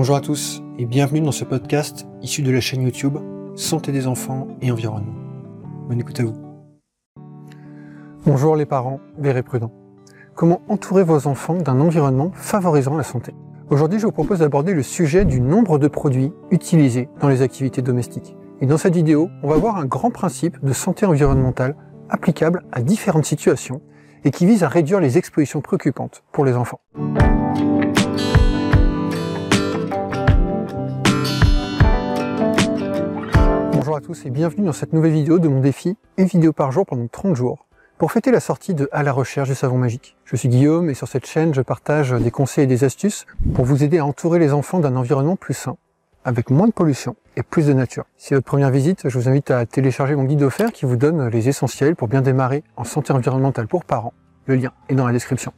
Bonjour à tous et bienvenue dans ce podcast issu de la chaîne YouTube Santé des enfants et environnement. Bonne écoute à vous. Bonjour les parents, verrez prudents. Comment entourer vos enfants d'un environnement favorisant la santé? Aujourd'hui, je vous propose d'aborder le sujet du nombre de produits utilisés dans les activités domestiques. Et dans cette vidéo, on va voir un grand principe de santé environnementale applicable à différentes situations et qui vise à réduire les expositions préoccupantes pour les enfants. À tous et bienvenue dans cette nouvelle vidéo de mon défi, une vidéo par jour pendant 30 jours, pour fêter la sortie de À la recherche du savon magique. Je suis Guillaume et sur cette chaîne je partage des conseils et des astuces pour vous aider à entourer les enfants d'un environnement plus sain, avec moins de pollution et plus de nature. Si c'est votre première visite, je vous invite à télécharger mon guide offert qui vous donne les essentiels pour bien démarrer en santé environnementale pour parents. Le lien est dans la description.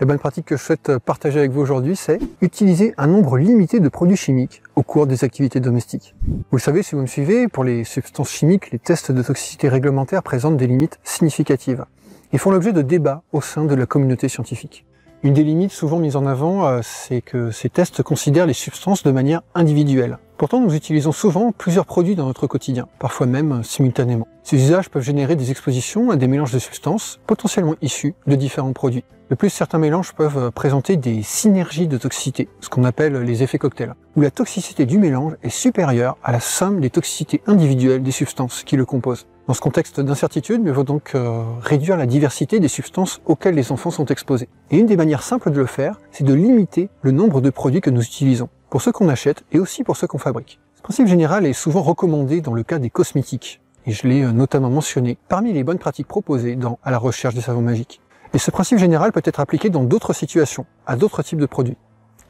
La bonne pratique que je souhaite partager avec vous aujourd'hui, c'est utiliser un nombre limité de produits chimiques au cours des activités domestiques. Vous le savez, si vous me suivez, pour les substances chimiques, les tests de toxicité réglementaires présentent des limites significatives et font l'objet de débats au sein de la communauté scientifique. Une des limites souvent mises en avant, euh, c'est que ces tests considèrent les substances de manière individuelle. Pourtant, nous utilisons souvent plusieurs produits dans notre quotidien, parfois même euh, simultanément. Ces usages peuvent générer des expositions à des mélanges de substances potentiellement issus de différents produits. De plus, certains mélanges peuvent euh, présenter des synergies de toxicité, ce qu'on appelle les effets cocktails, où la toxicité du mélange est supérieure à la somme des toxicités individuelles des substances qui le composent. Dans ce contexte d'incertitude, il vaut donc euh, réduire la diversité des substances auxquelles les enfants sont exposés. Et une des manières simples de le faire, c'est de limiter le nombre de produits que nous utilisons pour ceux qu'on achète et aussi pour ceux qu'on fabrique. Ce principe général est souvent recommandé dans le cas des cosmétiques, et je l'ai euh, notamment mentionné parmi les bonnes pratiques proposées dans À la recherche des savons magiques. Et ce principe général peut être appliqué dans d'autres situations, à d'autres types de produits.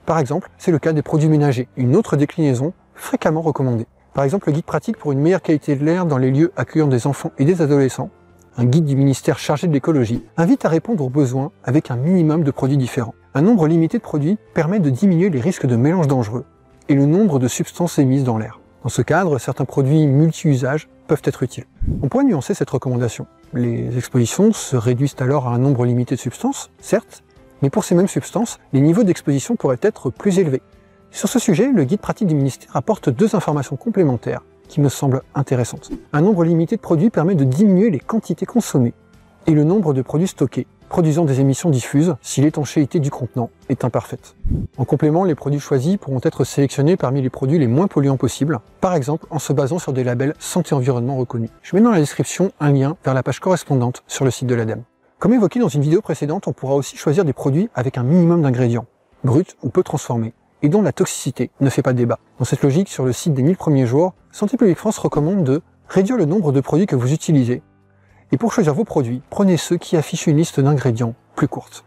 Par exemple, c'est le cas des produits ménagers, une autre déclinaison fréquemment recommandée. Par exemple, le guide pratique pour une meilleure qualité de l'air dans les lieux accueillant des enfants et des adolescents, un guide du ministère chargé de l'écologie, invite à répondre aux besoins avec un minimum de produits différents. Un nombre limité de produits permet de diminuer les risques de mélange dangereux et le nombre de substances émises dans l'air. Dans ce cadre, certains produits multi-usages peuvent être utiles. On pourrait nuancer cette recommandation. Les expositions se réduisent alors à un nombre limité de substances, certes, mais pour ces mêmes substances, les niveaux d'exposition pourraient être plus élevés. Sur ce sujet, le guide pratique du ministère apporte deux informations complémentaires me semblent intéressantes. Un nombre limité de produits permet de diminuer les quantités consommées et le nombre de produits stockés, produisant des émissions diffuses si l'étanchéité du contenant est imparfaite. En complément, les produits choisis pourront être sélectionnés parmi les produits les moins polluants possibles, par exemple en se basant sur des labels santé environnement reconnus. Je mets dans la description un lien vers la page correspondante sur le site de l'ADEME. Comme évoqué dans une vidéo précédente, on pourra aussi choisir des produits avec un minimum d'ingrédients, bruts ou peu transformés, et dont la toxicité ne fait pas débat. Dans cette logique, sur le site des 1000 premiers jours, Santé publique France recommande de réduire le nombre de produits que vous utilisez et pour choisir vos produits, prenez ceux qui affichent une liste d'ingrédients plus courte.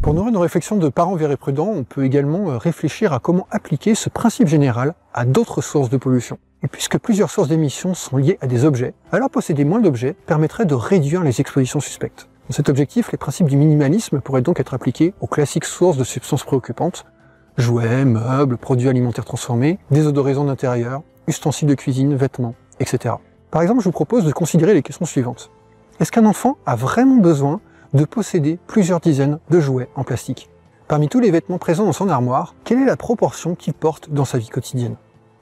Pour nourrir nos réflexions de parents verts et prudents, on peut également euh, réfléchir à comment appliquer ce principe général à d'autres sources de pollution. Et puisque plusieurs sources d'émissions sont liées à des objets, alors posséder moins d'objets permettrait de réduire les expositions suspectes. Dans cet objectif, les principes du minimalisme pourraient donc être appliqués aux classiques sources de substances préoccupantes, jouets, meubles, produits alimentaires transformés, désodorisants d'intérieur, ustensiles de cuisine, vêtements, etc. Par exemple, je vous propose de considérer les questions suivantes. Est-ce qu'un enfant a vraiment besoin de posséder plusieurs dizaines de jouets en plastique? Parmi tous les vêtements présents dans son armoire, quelle est la proportion qu'il porte dans sa vie quotidienne?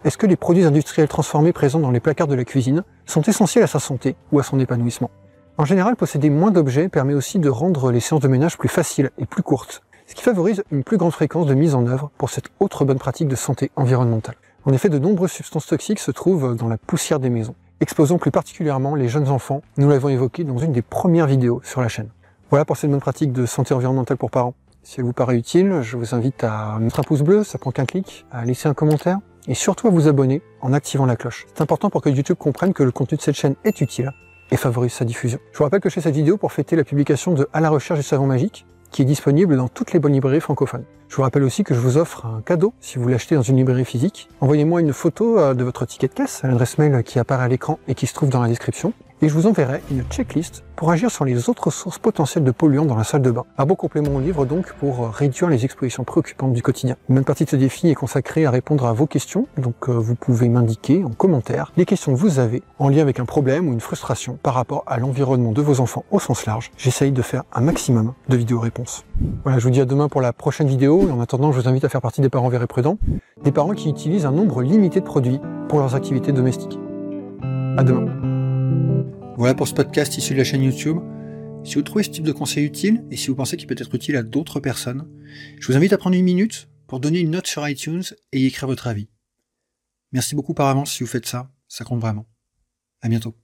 Est-ce que les produits industriels transformés présents dans les placards de la cuisine sont essentiels à sa santé ou à son épanouissement? En général, posséder moins d'objets permet aussi de rendre les séances de ménage plus faciles et plus courtes, ce qui favorise une plus grande fréquence de mise en œuvre pour cette autre bonne pratique de santé environnementale. En effet, de nombreuses substances toxiques se trouvent dans la poussière des maisons exposant plus particulièrement les jeunes enfants. Nous l'avons évoqué dans une des premières vidéos sur la chaîne. Voilà pour cette bonne pratique de santé environnementale pour parents. Si elle vous paraît utile, je vous invite à mettre un pouce bleu, ça prend qu'un clic, à laisser un commentaire et surtout à vous abonner en activant la cloche. C'est important pour que YouTube comprenne que le contenu de cette chaîne est utile et favorise sa diffusion. Je vous rappelle que je fais cette vidéo pour fêter la publication de À la recherche du savon magique, qui est disponible dans toutes les bonnes librairies francophones. Je vous rappelle aussi que je vous offre un cadeau si vous l'achetez dans une librairie physique. Envoyez-moi une photo euh, de votre ticket de caisse à l'adresse mail qui apparaît à l'écran et qui se trouve dans la description et je vous enverrai une checklist pour agir sur les autres sources potentielles de polluants dans la salle de bain. Un beau complément au livre donc pour réduire les expositions préoccupantes du quotidien. Une bonne partie de ce défi est consacrée à répondre à vos questions, donc euh, vous pouvez m'indiquer en commentaire les questions que vous avez en lien avec un problème ou une frustration par rapport à l'environnement de vos enfants au sens large. J'essaye de faire un maximum de vidéos réponses. Voilà, je vous dis à demain pour la prochaine vidéo et en attendant, je vous invite à faire partie des parents verts et prudents, des parents qui utilisent un nombre limité de produits pour leurs activités domestiques. À demain. Voilà pour ce podcast issu de la chaîne YouTube. Si vous trouvez ce type de conseil utile et si vous pensez qu'il peut être utile à d'autres personnes, je vous invite à prendre une minute pour donner une note sur iTunes et y écrire votre avis. Merci beaucoup par avance si vous faites ça, ça compte vraiment. À bientôt.